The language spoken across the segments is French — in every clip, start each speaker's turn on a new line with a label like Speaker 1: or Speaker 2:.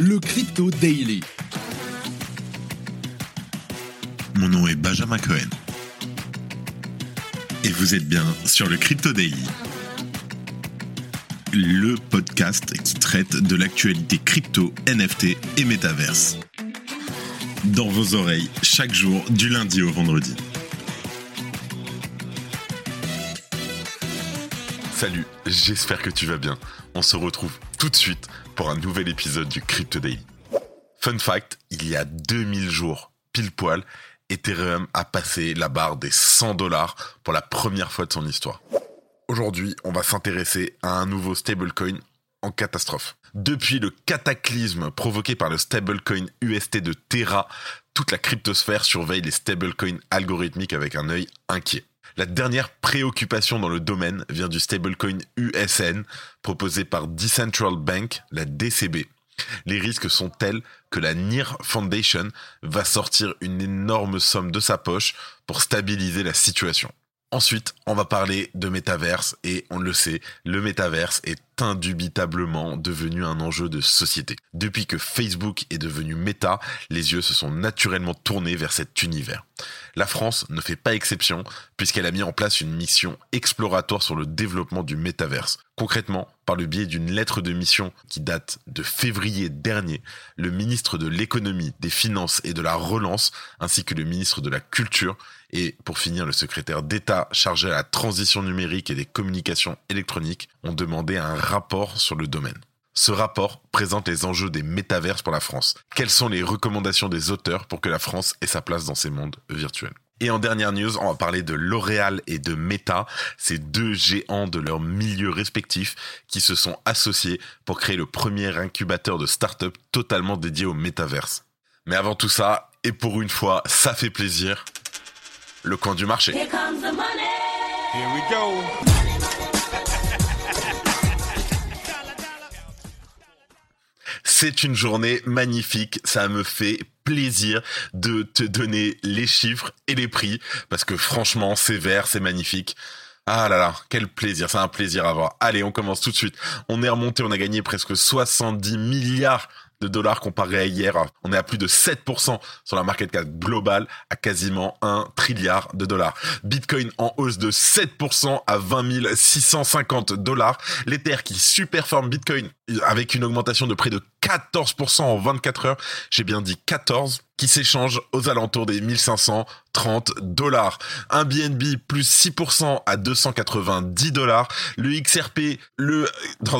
Speaker 1: le Crypto Daily.
Speaker 2: Mon nom est Benjamin Cohen. Et vous êtes bien sur le Crypto Daily. Le podcast qui traite de l'actualité crypto, NFT et métaverse. Dans vos oreilles, chaque jour, du lundi au vendredi. Salut, j'espère que tu vas bien. On se retrouve tout de suite pour un nouvel épisode du Crypto Daily. Fun fact, il y a 2000 jours, pile poil, Ethereum a passé la barre des 100 dollars pour la première fois de son histoire. Aujourd'hui, on va s'intéresser à un nouveau stablecoin en catastrophe. Depuis le cataclysme provoqué par le stablecoin UST de Terra, toute la cryptosphère surveille les stablecoins algorithmiques avec un œil inquiet. La dernière préoccupation dans le domaine vient du stablecoin USN proposé par Decentral Bank, la DCB. Les risques sont tels que la NIR Foundation va sortir une énorme somme de sa poche pour stabiliser la situation. Ensuite, on va parler de métaverse et on le sait, le métaverse est indubitablement devenu un enjeu de société. Depuis que Facebook est devenu méta, les yeux se sont naturellement tournés vers cet univers. La France ne fait pas exception puisqu'elle a mis en place une mission exploratoire sur le développement du métaverse. Concrètement, par le biais d'une lettre de mission qui date de février dernier, le ministre de l'économie, des finances et de la relance, ainsi que le ministre de la culture et pour finir le secrétaire d'État chargé à la transition numérique et des communications électroniques ont demandé un rapport sur le domaine. Ce rapport présente les enjeux des métaverses pour la France. Quelles sont les recommandations des auteurs pour que la France ait sa place dans ces mondes virtuels? Et en dernière news, on va parler de L'Oréal et de Meta, ces deux géants de leur milieu respectif qui se sont associés pour créer le premier incubateur de start-up totalement dédié au métaverse. Mais avant tout ça, et pour une fois, ça fait plaisir, le coin du marché.
Speaker 3: Here comes the money.
Speaker 4: Here we go.
Speaker 2: C'est une journée magnifique, ça me fait plaisir de te donner les chiffres et les prix, parce que franchement, c'est vert, c'est magnifique. Ah là là, quel plaisir, c'est un plaisir à voir. Allez, on commence tout de suite. On est remonté, on a gagné presque 70 milliards de dollars comparé à hier. On est à plus de 7% sur la market cap globale à quasiment 1 trilliard de dollars. Bitcoin en hausse de 7% à 20 650 dollars. L'Ether qui superforme Bitcoin avec une augmentation de près de 14% en 24 heures. J'ai bien dit 14 qui s'échange aux alentours des 1530 dollars. Un BNB plus 6% à 290 dollars. Le XRP, le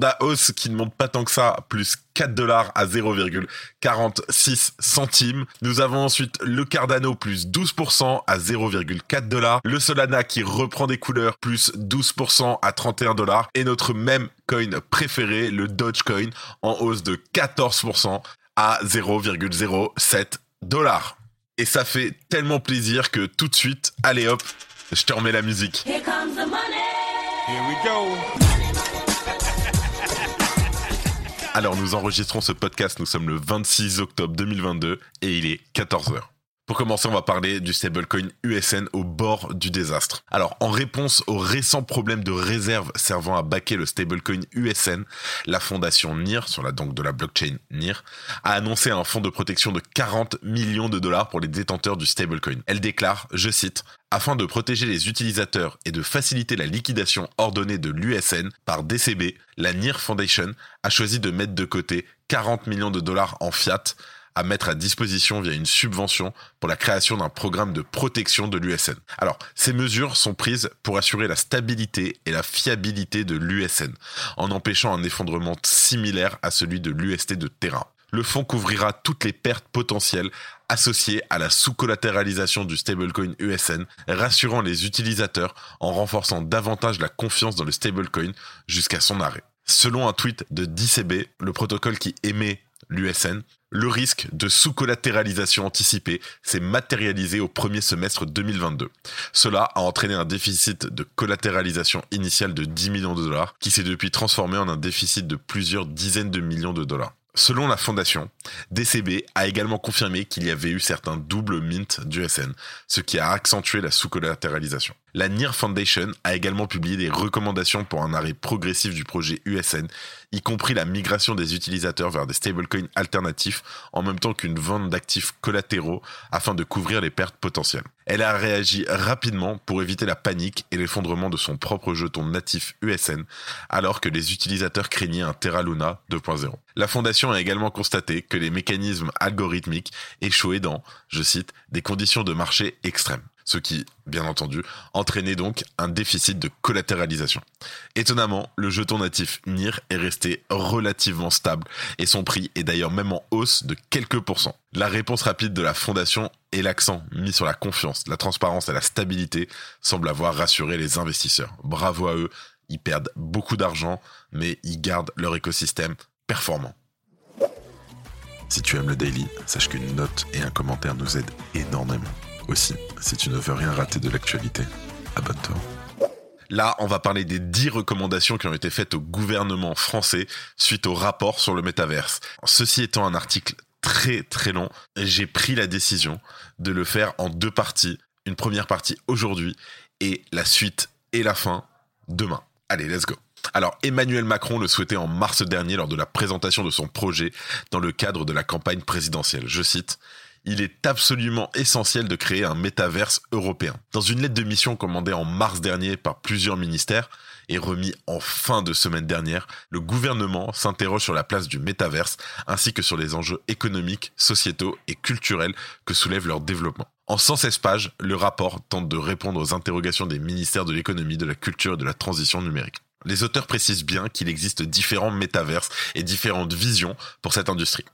Speaker 2: la hausse qui ne monte pas tant que ça, plus 4 dollars à 0,46 centimes. Nous avons ensuite le Cardano plus 12% à 0,4 dollars. Le Solana qui reprend des couleurs plus 12% à 31 dollars. Et notre même coin préféré, le Dogecoin, en hausse de 14% à 0,07 dollars. Et ça fait tellement plaisir que tout de suite, allez hop, je te remets la musique.
Speaker 3: Here comes the money.
Speaker 4: Here we go.
Speaker 2: Alors nous enregistrons ce podcast, nous sommes le 26 octobre 2022 et il est 14h. Pour commencer, on va parler du stablecoin USN au bord du désastre. Alors, en réponse aux récents problèmes de réserve servant à backer le stablecoin USN, la fondation NIR, sur la donc de la blockchain NIR, a annoncé un fonds de protection de 40 millions de dollars pour les détenteurs du stablecoin. Elle déclare, je cite, afin de protéger les utilisateurs et de faciliter la liquidation ordonnée de l'USN par DCB, la NIR Foundation a choisi de mettre de côté 40 millions de dollars en fiat à mettre à disposition via une subvention pour la création d'un programme de protection de l'USN. Alors, ces mesures sont prises pour assurer la stabilité et la fiabilité de l'USN, en empêchant un effondrement similaire à celui de l'UST de Terra. Le fonds couvrira toutes les pertes potentielles associées à la sous-collatéralisation du stablecoin USN, rassurant les utilisateurs en renforçant davantage la confiance dans le stablecoin jusqu'à son arrêt. Selon un tweet de DCB, le protocole qui émet l'USN, le risque de sous-collatéralisation anticipée s'est matérialisé au premier semestre 2022. Cela a entraîné un déficit de collatéralisation initiale de 10 millions de dollars qui s'est depuis transformé en un déficit de plusieurs dizaines de millions de dollars. Selon la fondation, DCB a également confirmé qu'il y avait eu certains doubles mints du SN, ce qui a accentué la sous-collatéralisation. La NIR Foundation a également publié des recommandations pour un arrêt progressif du projet USN, y compris la migration des utilisateurs vers des stablecoins alternatifs, en même temps qu'une vente d'actifs collatéraux afin de couvrir les pertes potentielles. Elle a réagi rapidement pour éviter la panique et l'effondrement de son propre jeton natif USN, alors que les utilisateurs craignaient un Terra Luna 2.0. La fondation a également constaté que les mécanismes algorithmiques échouaient dans, je cite, des conditions de marché extrêmes ce qui, bien entendu, entraînait donc un déficit de collatéralisation. Étonnamment, le jeton natif NIR est resté relativement stable et son prix est d'ailleurs même en hausse de quelques pourcents. La réponse rapide de la fondation et l'accent mis sur la confiance, la transparence et la stabilité semble avoir rassuré les investisseurs. Bravo à eux, ils perdent beaucoup d'argent, mais ils gardent leur écosystème performant. Si tu aimes le daily, sache qu'une note et un commentaire nous aident énormément. Aussi, si tu ne veux rien rater de l'actualité, abonne-toi. Là, on va parler des 10 recommandations qui ont été faites au gouvernement français suite au rapport sur le métaverse. Ceci étant un article très très long, j'ai pris la décision de le faire en deux parties. Une première partie aujourd'hui et la suite et la fin demain. Allez, let's go. Alors Emmanuel Macron le souhaitait en mars dernier lors de la présentation de son projet dans le cadre de la campagne présidentielle. Je cite il est absolument essentiel de créer un métaverse européen. Dans une lettre de mission commandée en mars dernier par plusieurs ministères et remis en fin de semaine dernière, le gouvernement s'interroge sur la place du métaverse ainsi que sur les enjeux économiques, sociétaux et culturels que soulève leur développement. En 116 pages, le rapport tente de répondre aux interrogations des ministères de l'économie, de la culture et de la transition numérique. Les auteurs précisent bien qu'il existe différents métaverses et différentes visions pour cette industrie.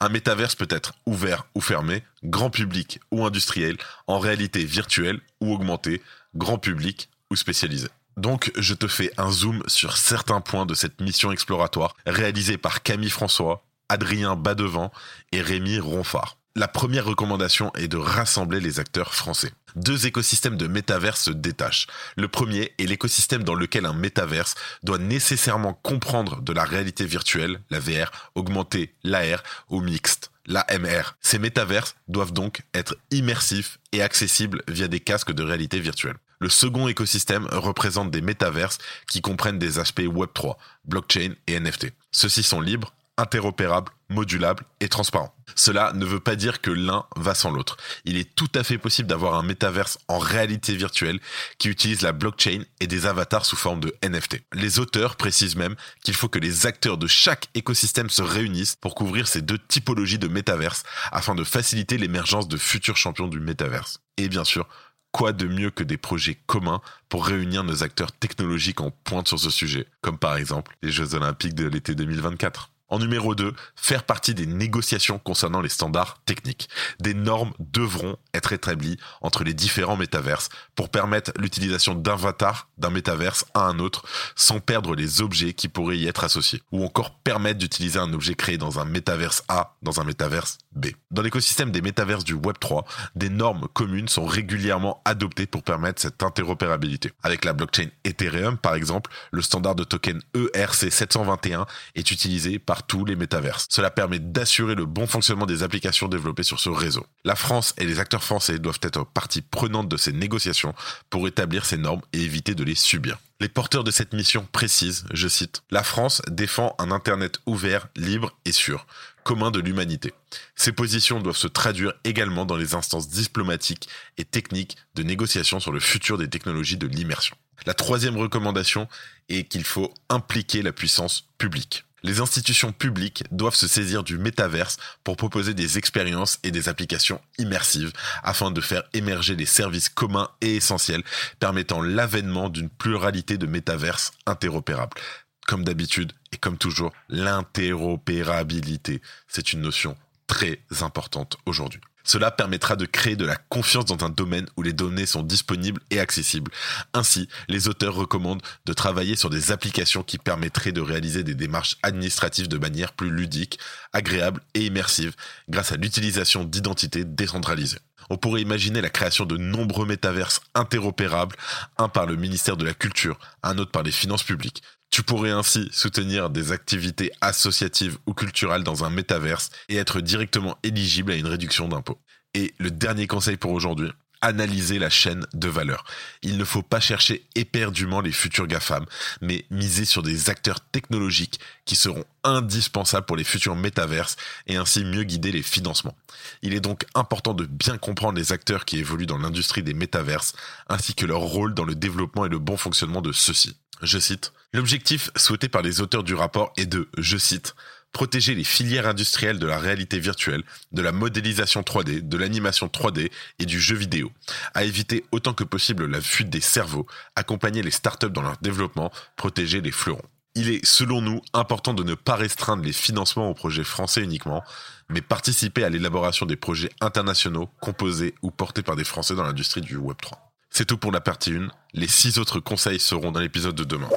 Speaker 2: Un métaverse peut être ouvert ou fermé, grand public ou industriel, en réalité virtuelle ou augmentée, grand public ou spécialisé. Donc, je te fais un zoom sur certains points de cette mission exploratoire réalisée par Camille François, Adrien Badevant et Rémi Ronfard. La première recommandation est de rassembler les acteurs français. Deux écosystèmes de métaverse se détachent. Le premier est l'écosystème dans lequel un métaverse doit nécessairement comprendre de la réalité virtuelle, la VR, augmentée, l'AR ou mixte, l'AMR. Ces métaverses doivent donc être immersifs et accessibles via des casques de réalité virtuelle. Le second écosystème représente des métaverses qui comprennent des aspects Web3, blockchain et NFT. Ceux-ci sont libres, interopérable, modulable et transparent. Cela ne veut pas dire que l'un va sans l'autre. Il est tout à fait possible d'avoir un métaverse en réalité virtuelle qui utilise la blockchain et des avatars sous forme de NFT. Les auteurs précisent même qu'il faut que les acteurs de chaque écosystème se réunissent pour couvrir ces deux typologies de métaverse afin de faciliter l'émergence de futurs champions du métaverse. Et bien sûr, quoi de mieux que des projets communs pour réunir nos acteurs technologiques en pointe sur ce sujet, comme par exemple les Jeux Olympiques de l'été 2024. En numéro 2, faire partie des négociations concernant les standards techniques. Des normes devront être établies entre les différents métaverses pour permettre l'utilisation d'avatars d'un métaverse à un autre sans perdre les objets qui pourraient y être associés. Ou encore permettre d'utiliser un objet créé dans un métaverse A dans un métaverse B. Dans l'écosystème des métaverses du Web3, des normes communes sont régulièrement adoptées pour permettre cette interopérabilité. Avec la blockchain Ethereum, par exemple, le standard de token ERC721 est utilisé par tous les métaverses. Cela permet d'assurer le bon fonctionnement des applications développées sur ce réseau. La France et les acteurs français doivent être partie prenante de ces négociations pour établir ces normes et éviter de les subir. Les porteurs de cette mission précisent, je cite, La France défend un Internet ouvert, libre et sûr, commun de l'humanité. Ces positions doivent se traduire également dans les instances diplomatiques et techniques de négociation sur le futur des technologies de l'immersion. La troisième recommandation est qu'il faut impliquer la puissance publique. Les institutions publiques doivent se saisir du métaverse pour proposer des expériences et des applications immersives afin de faire émerger des services communs et essentiels permettant l'avènement d'une pluralité de métaverses interopérables. Comme d'habitude et comme toujours, l'interopérabilité, c'est une notion très importante aujourd'hui. Cela permettra de créer de la confiance dans un domaine où les données sont disponibles et accessibles. Ainsi, les auteurs recommandent de travailler sur des applications qui permettraient de réaliser des démarches administratives de manière plus ludique, agréable et immersive grâce à l'utilisation d'identités décentralisées. On pourrait imaginer la création de nombreux métaverses interopérables, un par le ministère de la Culture, un autre par les finances publiques, tu pourrais ainsi soutenir des activités associatives ou culturelles dans un métaverse et être directement éligible à une réduction d'impôts. Et le dernier conseil pour aujourd'hui, analyser la chaîne de valeur. Il ne faut pas chercher éperdument les futurs GAFAM, mais miser sur des acteurs technologiques qui seront indispensables pour les futurs métaverses et ainsi mieux guider les financements. Il est donc important de bien comprendre les acteurs qui évoluent dans l'industrie des métaverses, ainsi que leur rôle dans le développement et le bon fonctionnement de ceux-ci. Je cite, L'objectif souhaité par les auteurs du rapport est de, je cite, protéger les filières industrielles de la réalité virtuelle, de la modélisation 3D, de l'animation 3D et du jeu vidéo, à éviter autant que possible la fuite des cerveaux, accompagner les startups dans leur développement, protéger les fleurons. Il est, selon nous, important de ne pas restreindre les financements aux projets français uniquement, mais participer à l'élaboration des projets internationaux composés ou portés par des Français dans l'industrie du Web3. C'est tout pour la partie 1. Les six autres conseils seront dans l'épisode de demain.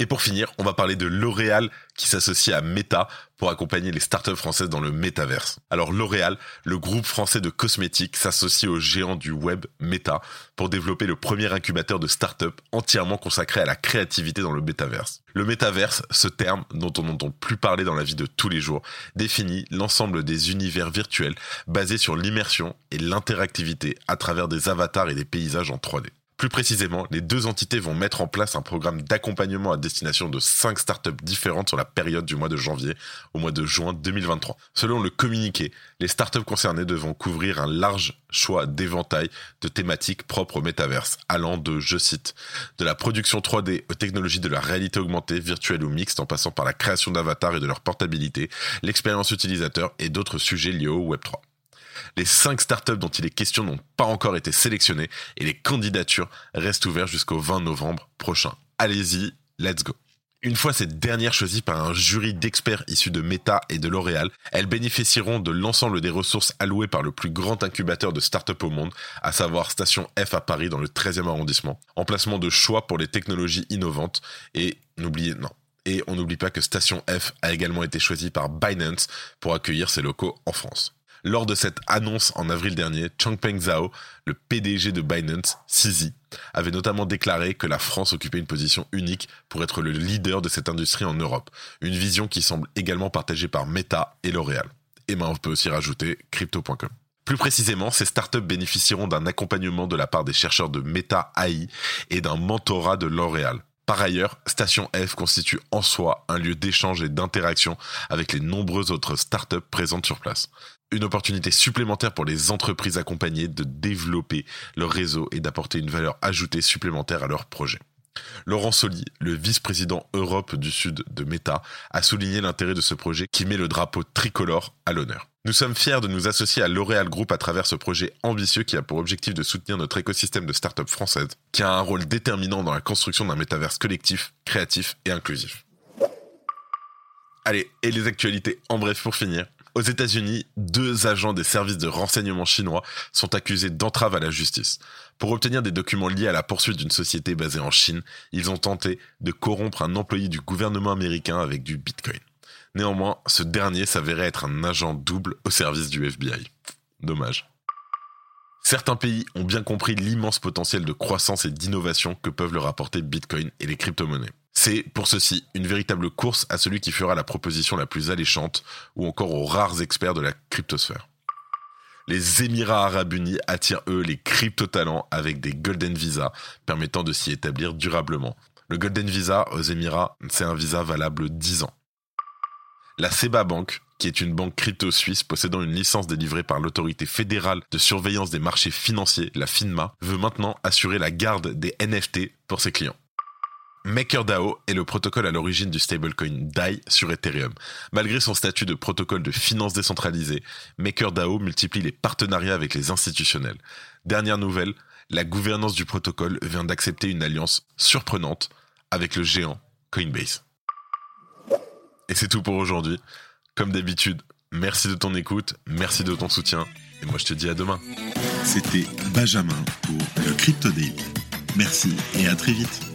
Speaker 2: Et pour finir, on va parler de L'Oréal qui s'associe à Meta pour accompagner les startups françaises dans le métaverse. Alors L'Oréal, le groupe français de cosmétiques, s'associe au géant du web Meta pour développer le premier incubateur de startups entièrement consacré à la créativité dans le métaverse. Le métaverse, ce terme dont on n'entend plus parler dans la vie de tous les jours, définit l'ensemble des univers virtuels basés sur l'immersion et l'interactivité à travers des avatars et des paysages en 3D. Plus précisément, les deux entités vont mettre en place un programme d'accompagnement à destination de cinq startups différentes sur la période du mois de janvier au mois de juin 2023. Selon le communiqué, les startups concernées devront couvrir un large choix d'éventail de thématiques propres au métaverse, allant de, je cite, de la production 3D aux technologies de la réalité augmentée, virtuelle ou mixte, en passant par la création d'avatars et de leur portabilité, l'expérience utilisateur et d'autres sujets liés au Web3. Les cinq startups dont il est question n'ont pas encore été sélectionnées et les candidatures restent ouvertes jusqu'au 20 novembre prochain. Allez-y, let's go. Une fois ces dernières choisies par un jury d'experts issus de Meta et de L'Oréal, elles bénéficieront de l'ensemble des ressources allouées par le plus grand incubateur de start-up au monde, à savoir Station F à Paris dans le 13e arrondissement. Emplacement de choix pour les technologies innovantes et n'oubliez, non. Et on n'oublie pas que Station F a également été choisie par Binance pour accueillir ses locaux en France. Lors de cette annonce en avril dernier, Changpeng Zhao, le PDG de Binance, CZ, avait notamment déclaré que la France occupait une position unique pour être le leader de cette industrie en Europe, une vision qui semble également partagée par Meta et L'Oréal. Et ben on peut aussi rajouter crypto.com. Plus précisément, ces startups bénéficieront d'un accompagnement de la part des chercheurs de Meta AI et d'un mentorat de L'Oréal. Par ailleurs, Station F constitue en soi un lieu d'échange et d'interaction avec les nombreuses autres startups présentes sur place une opportunité supplémentaire pour les entreprises accompagnées de développer leur réseau et d'apporter une valeur ajoutée supplémentaire à leur projet. Laurent Soli, le vice-président Europe du Sud de Meta, a souligné l'intérêt de ce projet qui met le drapeau tricolore à l'honneur. Nous sommes fiers de nous associer à L'Oréal Group à travers ce projet ambitieux qui a pour objectif de soutenir notre écosystème de start-up françaises, qui a un rôle déterminant dans la construction d'un métaverse collectif, créatif et inclusif. Allez, et les actualités en bref pour finir. Aux États-Unis, deux agents des services de renseignement chinois sont accusés d'entrave à la justice. Pour obtenir des documents liés à la poursuite d'une société basée en Chine, ils ont tenté de corrompre un employé du gouvernement américain avec du Bitcoin. Néanmoins, ce dernier s'avérait être un agent double au service du FBI. Dommage. Certains pays ont bien compris l'immense potentiel de croissance et d'innovation que peuvent leur apporter Bitcoin et les crypto-monnaies. C'est pour ceci une véritable course à celui qui fera la proposition la plus alléchante ou encore aux rares experts de la cryptosphère. Les Émirats arabes unis attirent eux les crypto-talents avec des Golden Visa permettant de s'y établir durablement. Le Golden Visa aux Émirats, c'est un visa valable 10 ans. La Seba Bank, qui est une banque crypto suisse possédant une licence délivrée par l'autorité fédérale de surveillance des marchés financiers, la FINMA, veut maintenant assurer la garde des NFT pour ses clients. MakerDAO est le protocole à l'origine du stablecoin DAI sur Ethereum. Malgré son statut de protocole de finance décentralisée, MakerDAO multiplie les partenariats avec les institutionnels. Dernière nouvelle, la gouvernance du protocole vient d'accepter une alliance surprenante avec le géant Coinbase. Et c'est tout pour aujourd'hui. Comme d'habitude, merci de ton écoute, merci de ton soutien, et moi je te dis à demain.
Speaker 1: C'était Benjamin pour le Crypto Daily. Merci et à très vite.